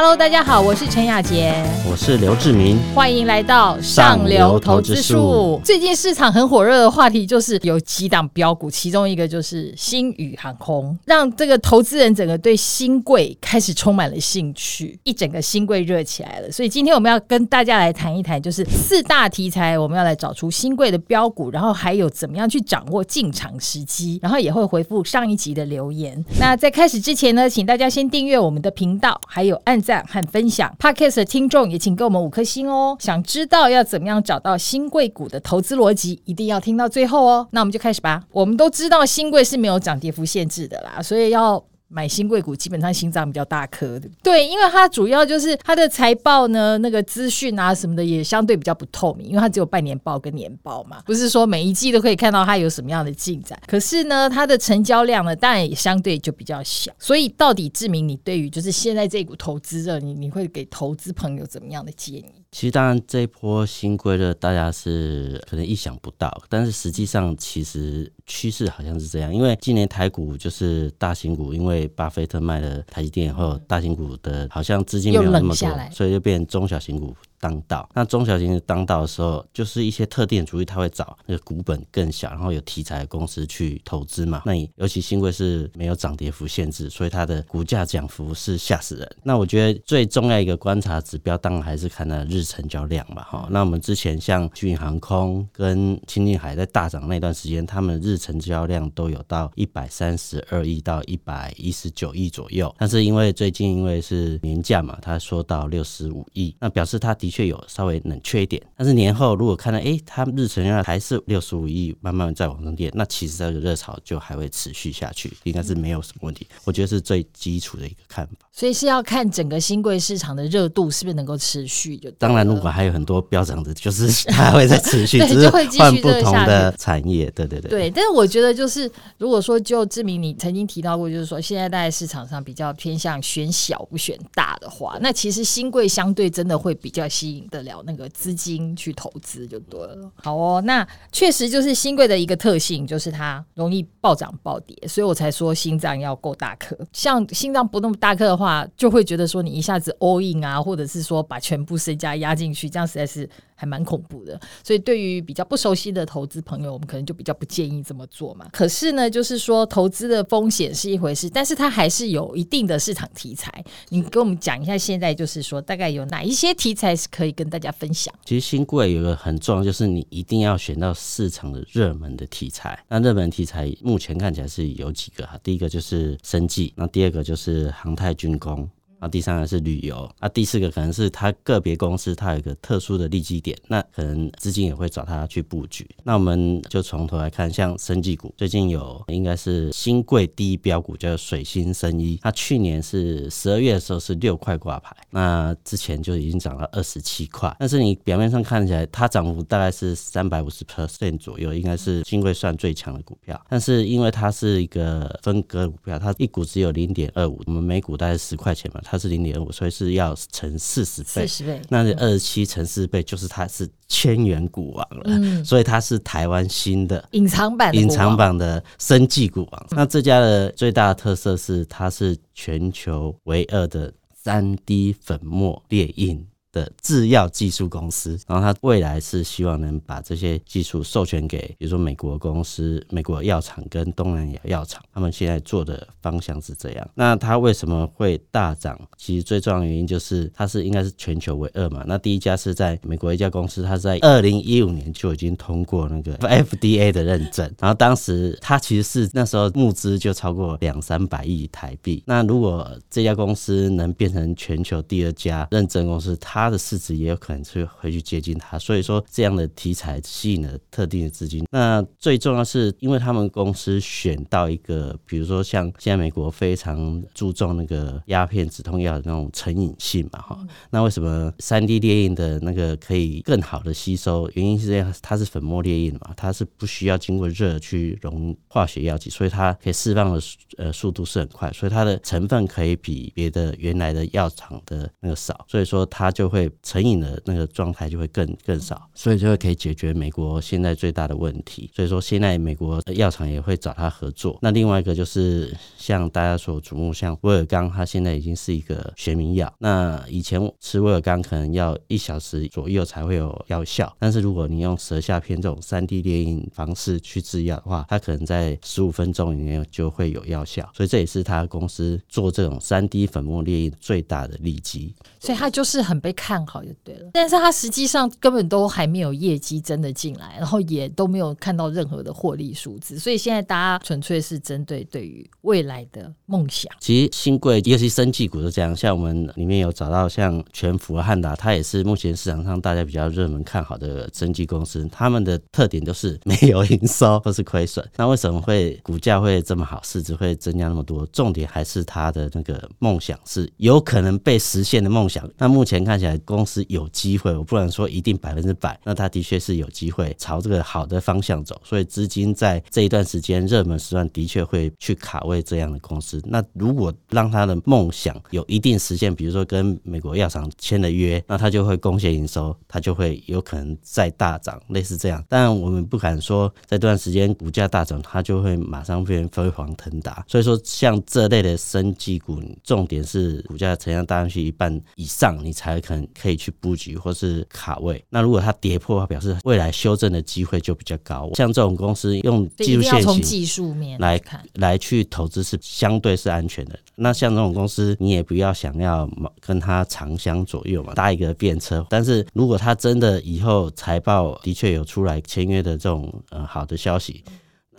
Hello，大家好，我是陈雅洁，我是刘志明，欢迎来到上流投资术。最近市场很火热的话题就是有几档标股，其中一个就是新宇航空，让这个投资人整个对新贵开始充满了兴趣，一整个新贵热起来了。所以今天我们要跟大家来谈一谈，就是四大题材，我们要来找出新贵的标股，然后还有怎么样去掌握进场时机，然后也会回复上一集的留言。那在开始之前呢，请大家先订阅我们的频道，还有按赞和分享。Podcast 的听众也请给我们五颗星哦。想知道要怎么样找到新贵股的投资逻辑，一定要听到最后哦。那我们就开始吧。我们都知道新贵是没有涨跌幅限制的啦，所以要。买新贵股基本上心脏比较大颗的，对，因为它主要就是它的财报呢，那个资讯啊什么的也相对比较不透明，因为它只有半年报跟年报嘛，不是说每一季都可以看到它有什么样的进展。可是呢，它的成交量呢，当然也相对就比较小。所以到底志明，你对于就是现在这股投资热，你你会给投资朋友怎么样的建议？其实当然这一波新规的，大家是可能意想不到，但是实际上其实趋势好像是这样，因为今年台股就是大型股，因为巴菲特卖了台积电以后，大型股的好像资金没有那么多，所以就变中小型股。当道，那中小型当道的时候，就是一些特定主义，他会找那个股本更小，然后有题材的公司去投资嘛。那你尤其新贵是没有涨跌幅限制，所以它的股价涨幅是吓死人。那我觉得最重要一个观察指标，当然还是看它的日成交量嘛。哈，那我们之前像星宇航空跟清境海在大涨那段时间，他们日成交量都有到一百三十二亿到一百一十九亿左右。但是因为最近因为是年假嘛，它说到六十五亿，那表示它的确有稍微冷却一点，但是年后如果看到，哎，它日成交量还是六十五亿，慢慢在往上垫，那其实这个热潮就还会持续下去，应该是没有什么问题。我觉得是最基础的一个看法。所以是要看整个新贵市场的热度是不是能够持续就。当然，如果还有很多标涨的，就是它还会再持续，只是换不同的产业。对对对。对，但是我觉得就是，如果说就志明你曾经提到过，就是说现在在市场上比较偏向选小不选大的话，那其实新贵相对真的会比较吸引得了那个资金去投资就对了。好哦，那确实就是新贵的一个特性，就是它容易暴涨暴跌，所以我才说心脏要够大颗。像心脏不那么大颗的话，就会觉得说你一下子 all in 啊，或者是说把全部身家压进去，这样实在是。还蛮恐怖的，所以对于比较不熟悉的投资朋友，我们可能就比较不建议这么做嘛。可是呢，就是说投资的风险是一回事，但是它还是有一定的市场题材。你跟我们讲一下，现在就是说大概有哪一些题材是可以跟大家分享？其实新贵有一个很重要，就是你一定要选到市场的热门的题材。那热门题材目前看起来是有几个哈，第一个就是生技，那第二个就是航太军工。啊，第三个是旅游，啊，第四个可能是它个别公司它有一个特殊的利基点，那可能资金也会找它去布局。那我们就从头来看，像生技股，最近有应该是新贵第一标股叫水星生医，它去年是十二月的时候是六块挂牌，那之前就已经涨到二十七块，但是你表面上看起来它涨幅大概是三百五十 percent 左右，应该是新贵算最强的股票。但是因为它是一个分割股票，它一股只有零点二五，我们每股大概十块钱嘛。它是零点五，所以是要乘四十倍。四十倍，那二十七乘四倍，就是它是千元股王了。嗯，所以它是台湾新的隐藏版、隐藏版的生技股王。那这家的最大的特色是，它是全球唯二的三 D 粉末列印。的制药技术公司，然后他未来是希望能把这些技术授权给，比如说美国公司、美国药厂跟东南亚药厂，他们现在做的方向是这样。那它为什么会大涨？其实最重要的原因就是它是应该是全球唯二嘛。那第一家是在美国一家公司，它在二零一五年就已经通过那个 FDA 的认证，然后当时它其实是那时候募资就超过两三百亿台币。那如果这家公司能变成全球第二家认证公司，它它的市值也有可能是会去接近它，所以说这样的题材吸引了特定的资金。那最重要是因为他们公司选到一个，比如说像现在美国非常注重那个鸦片止痛药的那种成瘾性嘛，哈。那为什么三 D 列印的那个可以更好的吸收？原因是这样，它是粉末列印嘛，它是不需要经过热去溶化学药剂，所以它可以释放的呃速度是很快，所以它的成分可以比别的原来的药厂的那个少，所以说它就。会成瘾的那个状态就会更更少，所以就会可以解决美国现在最大的问题。所以说现在美国的药厂也会找他合作。那另外一个就是像大家所瞩目，像威尔刚，它现在已经是一个学名药。那以前吃威尔刚可能要一小时左右才会有药效，但是如果你用舌下片这种三 D 列印方式去制药的话，它可能在十五分钟以内就会有药效。所以这也是他公司做这种三 D 粉末列印最大的利基。所以它就是很被看好就对了，但是它实际上根本都还没有业绩真的进来，然后也都没有看到任何的获利数字。所以现在大家纯粹是针对对于未来的梦想。其实新贵尤其生技股是这样，像我们里面有找到像全福、汉达，它也是目前市场上大家比较热门看好的生技公司。他们的特点都是没有营收或是亏损。那为什么会股价会这么好，市值会增加那么多？重点还是它的那个梦想是有可能被实现的梦想。那目前看起来公司有机会，我不能说一定百分之百，那它的确是有机会朝这个好的方向走。所以资金在这一段时间热门时段的确会去卡位这样的公司。那如果让他的梦想有一定实现，比如说跟美国药厂签了约，那他就会贡献营收，他就会有可能再大涨，类似这样。但我们不敢说在这段时间股价大涨，它就会马上变飞黄腾达。所以说，像这类的生技股，重点是股价成交大上去一半以上，你才可能可以去布局或是卡位。那如果它跌破，表示未来修正的机会就比较高。像这种公司用技术线型技术面来看来去投资是相对是安全的。那像这种公司，你也不要想要跟它长相左右嘛，搭一个便车。但是如果它真的以后财报的确有出来签约的这种呃好的消息。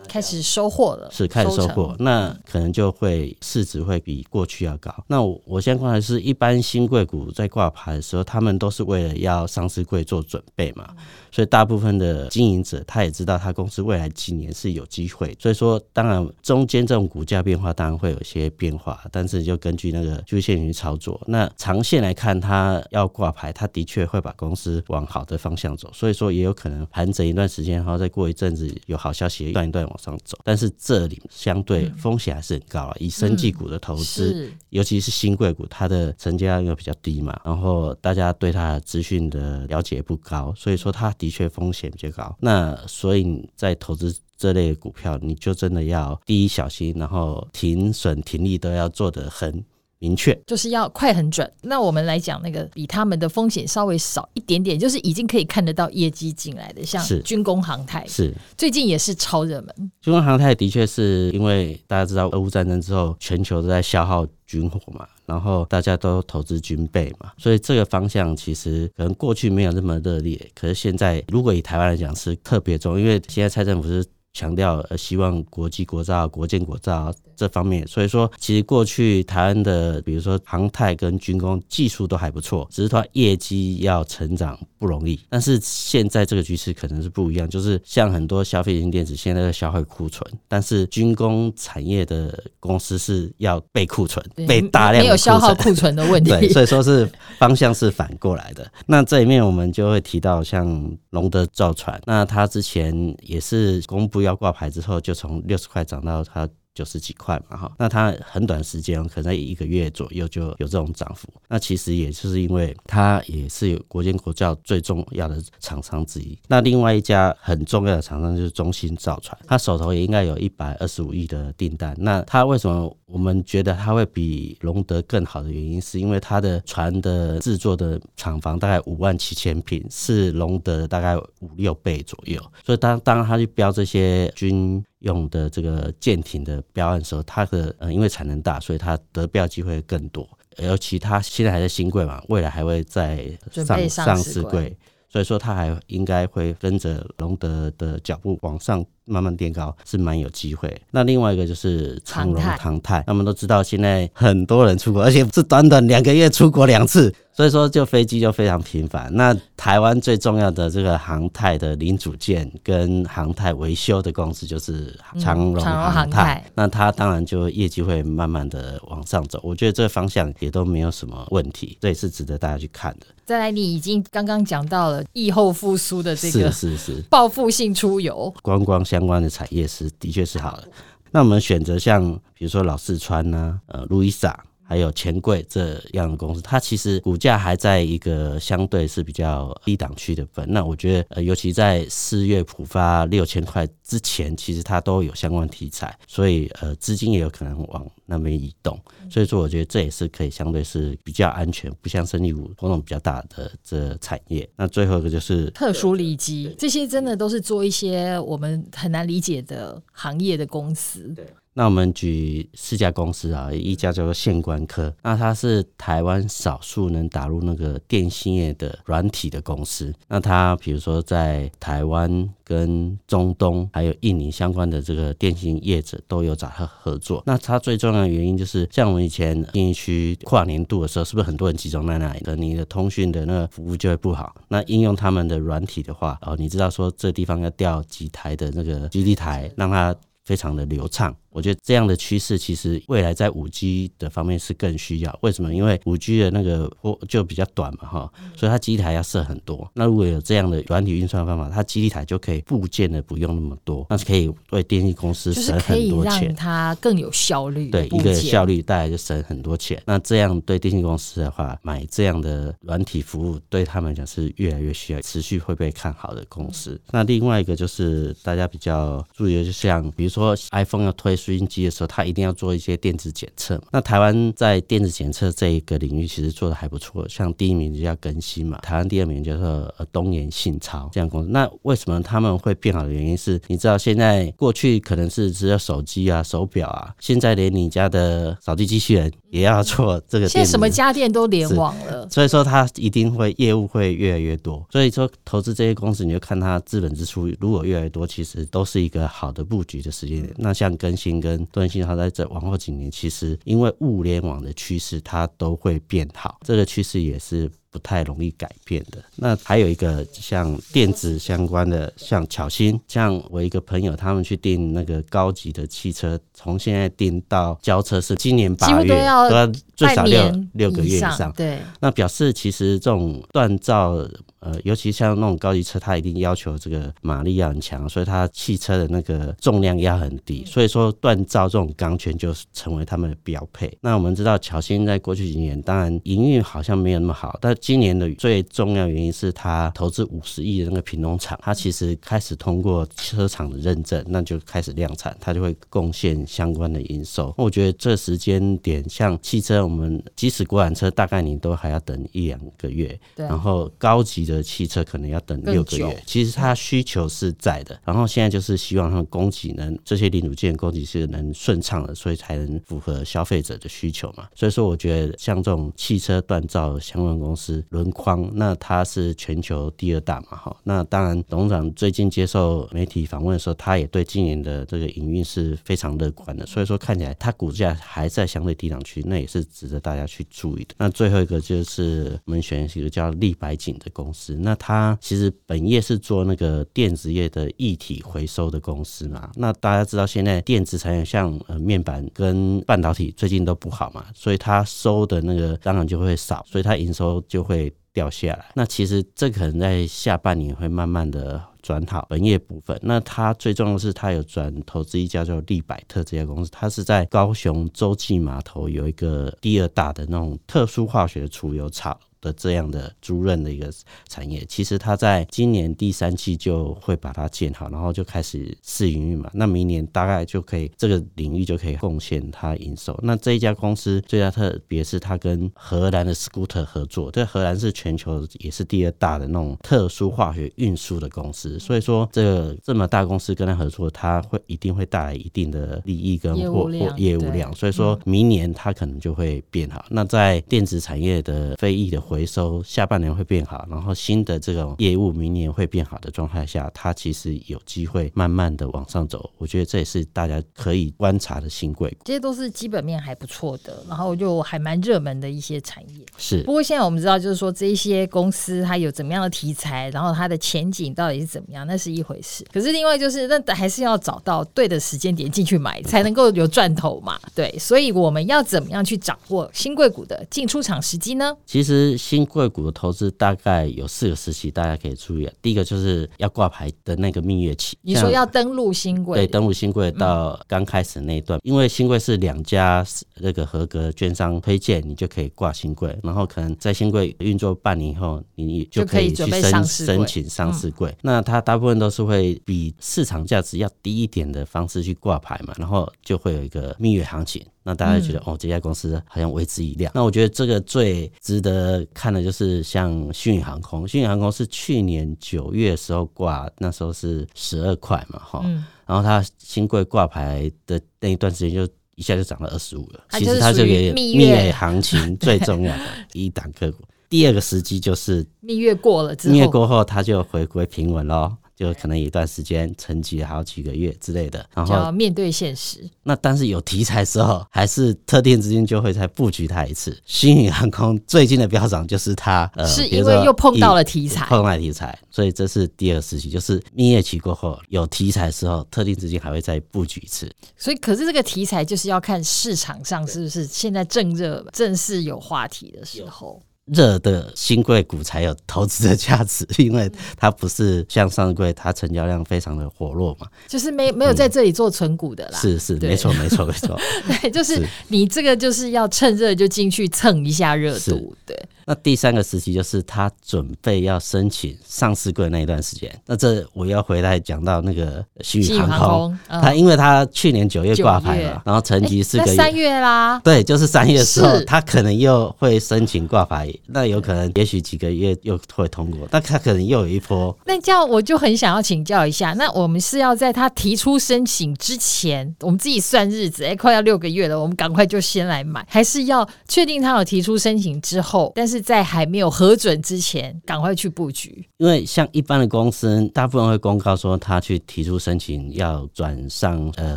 开始收获了，是开始收获，那可能就会市值会比过去要高。那我我先观察是，一般新贵股在挂牌的时候，他们都是为了要上市贵做准备嘛。所以大部分的经营者他也知道他公司未来几年是有机会，所以说当然中间这种股价变化当然会有一些变化，但是就根据那个技术线去操作。那长线来看，他要挂牌，他的确会把公司往好的方向走。所以说也有可能盘整一段时间，然后再过一阵子有好消息，一段一段往上走。但是这里相对风险还是很高啊，以生技股的投资，尤其是新贵股，它的成交量又比较低嘛，然后大家对它的资讯的了解不高，所以说它。的确风险比较高，那所以你在投资这类股票，你就真的要第一小心，然后停损停利都要做得很明确，就是要快很准。那我们来讲那个比他们的风险稍微少一点点，就是已经可以看得到业绩进来的，像军工航太是最近也是超热门。军工航太的确是因为大家知道俄乌战争之后，全球都在消耗军火嘛。然后大家都投资军备嘛，所以这个方向其实可能过去没有那么热烈，可是现在如果以台湾来讲是特别重，因为现在蔡政府是强调呃希望国际国造、国建国造。这方面，所以说其实过去台湾的，比如说航太跟军工技术都还不错，只是它业绩要成长不容易。但是现在这个局势可能是不一样，就是像很多消费型电子现在在消耗库存，但是军工产业的公司是要备库存，备大量没有消耗库存的问题。对，所以说是方向是反过来的。那这里面我们就会提到像龙德造船，那它之前也是公布要挂牌之后，就从六十块涨到它。九十几块嘛，哈，那它很短时间，可能一个月左右就有这种涨幅。那其实也就是因为它也是有国建国教最重要的厂商之一。那另外一家很重要的厂商就是中兴造船，它手头也应该有一百二十五亿的订单。那它为什么我们觉得它会比隆德更好的原因，是因为它的船的制作的厂房大概五万七千平，是隆德大概五六倍左右。所以当当他去标这些军用的这个舰艇的标案的时候，它的呃，因为产能大，所以它得标机会更多。尤其它现在还在新贵嘛，未来还会再上上市贵，所以说它还应该会跟着隆德的脚步往上慢慢垫高，是蛮有机会。那另外一个就是长荣航太，那我们都知道现在很多人出国，而且是短短两个月出国两次。所以说，就飞机就非常频繁。那台湾最重要的这个航太的零组件跟航太维修的公司就是长荣航太。那它当然就业绩会慢慢的往上走。我觉得这个方向也都没有什么问题，这也是值得大家去看的。再来，你已经刚刚讲到了疫后复苏的这个是是是报复性出游，观光相关的产业是的确是好的。那我们选择像比如说老四川呐、啊，呃，路易莎。还有钱柜这样的公司，它其实股价还在一个相对是比较低档区的分。那我觉得，呃，尤其在四月普发六千块之前，其实它都有相关题材，所以呃，资金也有可能往那边移动。所以说，我觉得这也是可以相对是比较安全，不像生意股波动比较大的这产业。那最后一个就是特殊利基，这些真的都是做一些我们很难理解的行业的公司。对。那我们举四家公司啊，一家叫做线官科，那它是台湾少数能打入那个电信业的软体的公司。那它比如说在台湾跟中东还有印尼相关的这个电信业者都有找它合作。那它最重要的原因就是，像我们以前信义区跨年度的时候，是不是很多人集中在那里的？你的通讯的那个服务就会不好。那应用他们的软体的话，哦，你知道说这地方要调几台的那个基地台，让它非常的流畅。我觉得这样的趋势其实未来在五 G 的方面是更需要。为什么？因为五 G 的那个波就比较短嘛，哈，所以它基地台要设很多。那如果有这样的软体运算方法，它基地台就可以部件的不用那么多，那是可以为电信公司省很多钱，让它更有效率。对，一个效率带来就省很多钱。那这样对电信公司的话，买这样的软体服务对他们讲是越来越需要，持续会被看好的公司。那另外一个就是大家比较注意的，就像比如说 iPhone 要推。收音机的时候，它一定要做一些电子检测。那台湾在电子检测这一个领域，其实做的还不错。像第一名就叫更新嘛，台湾第二名叫做东研信超这样公司。那为什么他们会变好的原因是，你知道现在过去可能是只有手机啊、手表啊，现在连你家的扫地机器人也要做这个。现在什么家电都联网了，所以说它一定会业务会越来越多。所以说投资这些公司，你就看它资本支出如果越来越多，其实都是一个好的布局的时间点。那像更新。跟段信超在这往后几年，其实因为物联网的趋势，它都会变好，这个趋势也是不太容易改变的。那还有一个像电子相关的，像巧芯，像我一个朋友，他们去订那个高级的汽车，从现在订到交车是今年八月都要最少六六个月以上。对，那表示其实这种锻造。呃，尤其像那种高级车，它一定要求这个马力要很强，所以它汽车的那个重量要很低，所以说锻造这种钢圈就成为他们的标配。那我们知道巧新在过去几年，当然营运好像没有那么好，但今年的最重要原因是他投资五十亿的那个平东厂，它其实开始通过车厂的认证，那就开始量产，它就会贡献相关的营收。我觉得这时间点，像汽车，我们即使国产车，大概你都还要等一两个月，然后高级的汽车可能要等六个月，其实它需求是在的，然后现在就是希望它供给能这些零组件供给是能顺畅的，所以才能符合消费者的需求嘛。所以说，我觉得像这种汽车锻造相关公司轮框，那它是全球第二大嘛，哈。那当然，董事长最近接受媒体访问的时候，他也对今年的这个营运是非常乐观的。所以说，看起来它股价还在相对低档区，那也是值得大家去注意的。那最后一个就是我们选一个叫立白景的公司。那它其实本业是做那个电子业的一体回收的公司嘛。那大家知道现在电子产业像呃面板跟半导体最近都不好嘛，所以它收的那个当然就会少，所以它营收就就会掉下来。那其实这可能在下半年会慢慢的转好本业部分。那它最重要的是它有转投资一家叫利百特这家公司，它是在高雄洲际码头有一个第二大的那种特殊化学储油厂。的这样的租赁的一个产业，其实它在今年第三季就会把它建好，然后就开始试营运嘛。那明年大概就可以这个领域就可以贡献它营收。那这一家公司最大特别是它跟荷兰的 Scooter 合作，这荷兰是全球也是第二大的那种特殊化学运输的公司。所以说，这个这么大公司跟它合作，它会一定会带来一定的利益跟或或业务量。所以说明年它可能就会变好。那在电子产业的非议的。回收下半年会变好，然后新的这种业务明年会变好的状态下，它其实有机会慢慢的往上走。我觉得这也是大家可以观察的新贵。这些都是基本面还不错的，然后就还蛮热门的一些产业。是。不过现在我们知道，就是说这一些公司它有怎么样的题材，然后它的前景到底是怎么样，那是一回事。可是另外就是，那还是要找到对的时间点进去买，才能够有赚头嘛。对，所以我们要怎么样去掌握新贵股的进出场时机呢？其实。新贵股的投资大概有四个时期，大家可以注意。第一个就是要挂牌的那个蜜月期，你说要登录新贵，对，登录新贵到刚开始那一段，嗯、因为新贵是两家那个合格券商推荐，你就可以挂新贵，然后可能在新贵运作半年以后，你就可以去申申请上市柜。嗯、那它大部分都是会比市场价值要低一点的方式去挂牌嘛，然后就会有一个蜜月行情。那大家觉得、嗯、哦，这家公司好像为之一亮。那我觉得这个最值得看的就是像星宇航空，星宇航空是去年九月的时候挂，那时候是十二块嘛，哈、嗯，然后它新贵挂牌的那一段时间就一下就涨到二十五了。其实它这个蜜月行情最重要的一档个股。第二个时机就是蜜月过了之后，蜜月过后它就回归平稳喽。就可能有一段时间沉寂好几个月之类的，然后要面对现实。那但是有题材的时候，还是特定资金就会再布局它一次。新宇航空最近的飙涨就是它，呃，是因为又碰到了题材，碰到了题材，所以这是第二个时期，就是蜜月期过后有题材的时候，特定资金还会再布局一次。所以，可是这个题材就是要看市场上是不是现在正热、正是有话题的时候。热的新贵股才有投资的价值，因为它不是像上市柜，它成交量非常的活络嘛，就是没没有在这里做存股的啦。嗯、是是，对没错没错没 错，对，就是你这个就是要趁热就进去蹭一下热度，对。那第三个时期就是他准备要申请上市柜那一段时间。那这我要回来讲到那个西宇航空，他因为他去年九月挂牌了，然后成绩是个月，三月啦，对，就是三月的时候，他可能又会申请挂牌，那有可能也许几个月又会通过，那他可能又有一波。那这样我就很想要请教一下，那我们是要在他提出申请之前，我们自己算日子，哎，快要六个月了，我们赶快就先来买，还是要确定他有提出申请之后，但是。在还没有核准之前，赶快去布局。因为像一般的公司，大部分会公告说他去提出申请要转上呃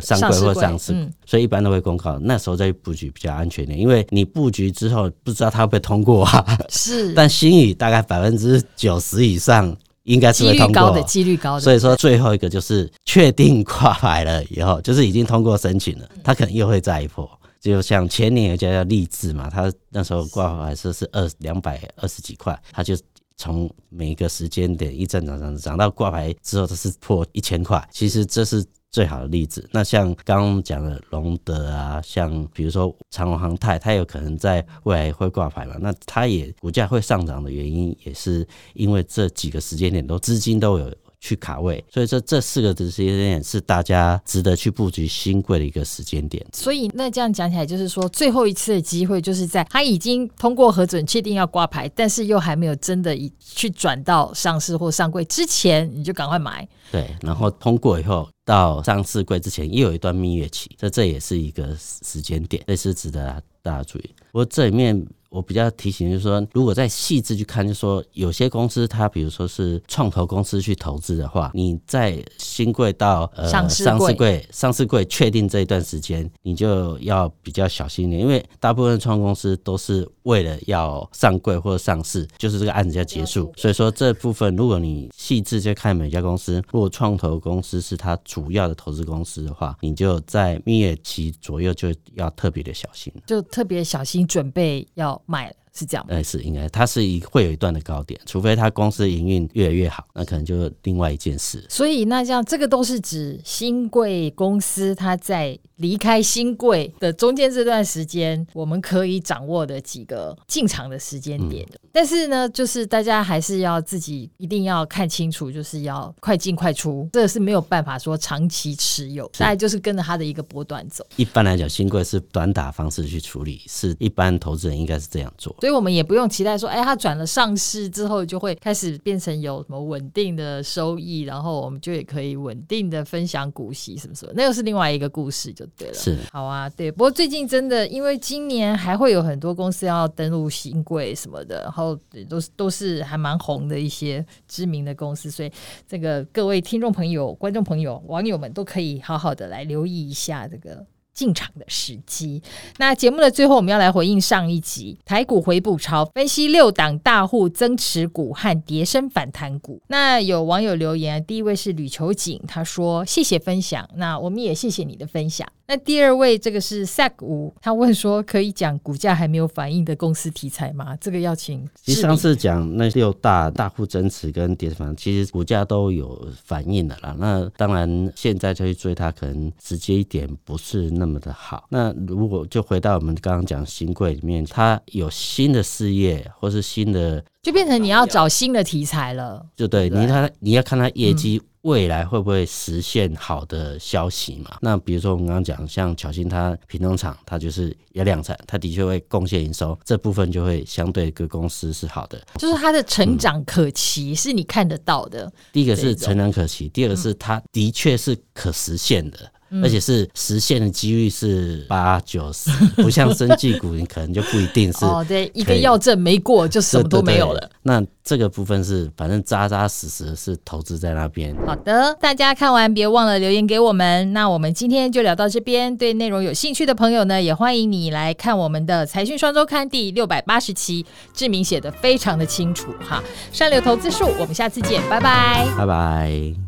上柜或上市，嗯、所以一般都会公告，那时候再布局比较安全点。因为你布局之后不知道他会不会通过啊。是，但新宇大概百分之九十以上应该是会通过，高的，几率高的。所以说最后一个就是确定挂牌了以后，就是已经通过申请了，他可能又会再一波。就像前年有家叫励志嘛，他那时候挂牌是是二两百二十几块，他就从每一个时间点一直涨涨涨到挂牌之后，它是破一千块。其实这是最好的例子。那像刚刚讲的隆德啊，像比如说长隆航太，它有可能在未来会挂牌嘛，那它也股价会上涨的原因，也是因为这几个时间点都资金都有。去卡位，所以说这四个时间点是大家值得去布局新贵的一个时间点。所以那这样讲起来，就是说最后一次的机会，就是在他已经通过核准，确定要挂牌，但是又还没有真的去转到上市或上柜之前，你就赶快买。对，然后通过以后到上市柜之前，又有一段蜜月期，这这也是一个时间点，这是值得大家注意。不过这里面。我比较提醒就是说，如果再细致去看，就是说有些公司它比如说是创投公司去投资的话，你在新贵到呃上市贵上市贵确定这一段时间，你就要比较小心一点，因为大部分创公司都是为了要上柜或者上市，就是这个案子要结束。所以说这部分如果你细致去看每家公司，如果创投公司是它主要的投资公司的话，你就在蜜月期左右就要特别的小心，就特别小心准备要。卖了是这样吗，哎，是应该，它是一会有一段的高点，除非它公司营运越来越好，那可能就另外一件事。所以那这样，这个都是指新贵公司它在离开新贵的中间这段时间，我们可以掌握的几个进场的时间点。嗯、但是呢，就是大家还是要自己一定要看清楚，就是要快进快出，这个是没有办法说长期持有，大概就是跟着它的一个波段走。一般来讲，新贵是短打方式去处理，是一般投资人应该是这样做。所以我们也不用期待说，哎，它转了上市之后就会开始变成有什么稳定的收益，然后我们就也可以稳定的分享股息什么什么，那又是另外一个故事就。对了，是好啊，对。不过最近真的，因为今年还会有很多公司要登录新贵什么的，然后都是都是还蛮红的一些知名的公司，所以这个各位听众朋友、观众朋友、网友们都可以好好的来留意一下这个进场的时机。那节目的最后，我们要来回应上一集台股回补潮，分析六档大户增持股和跌升反弹股。那有网友留言，第一位是吕求锦，他说谢谢分享，那我们也谢谢你的分享。那第二位这个是 Sack 五，他问说可以讲股价还没有反应的公司题材吗？这个要请。其实上次讲那六大大户增持跟跌深，其实股价都有反应的啦。那当然现在就去追它，可能直接一点不是那么的好。那如果就回到我们刚刚讲新贵里面，它有新的事业或是新的，就变成你要找新的题材了。就对，你他你要看它业绩。嗯未来会不会实现好的消息嘛？那比如说我们刚刚讲，像巧心它屏东厂，它就是有量产，它的确会贡献营收，这部分就会相对各公司是好的，就是它的成长可期，嗯、是你看得到的。第一个是成长可期，第二个是它的确是可实现的。而且是实现的几率是八九十，不像生技股，你可能就不一定是哦。对，一个药证没过就什么都没有了。那这个部分是反正扎扎实实是投资在那边。好的，大家看完别忘了留言给我们。那我们今天就聊到这边。对内容有兴趣的朋友呢，也欢迎你来看我们的《财讯双周刊》第六百八十期，志明写的非常的清楚哈。上流投资术，我们下次见，拜拜，拜拜。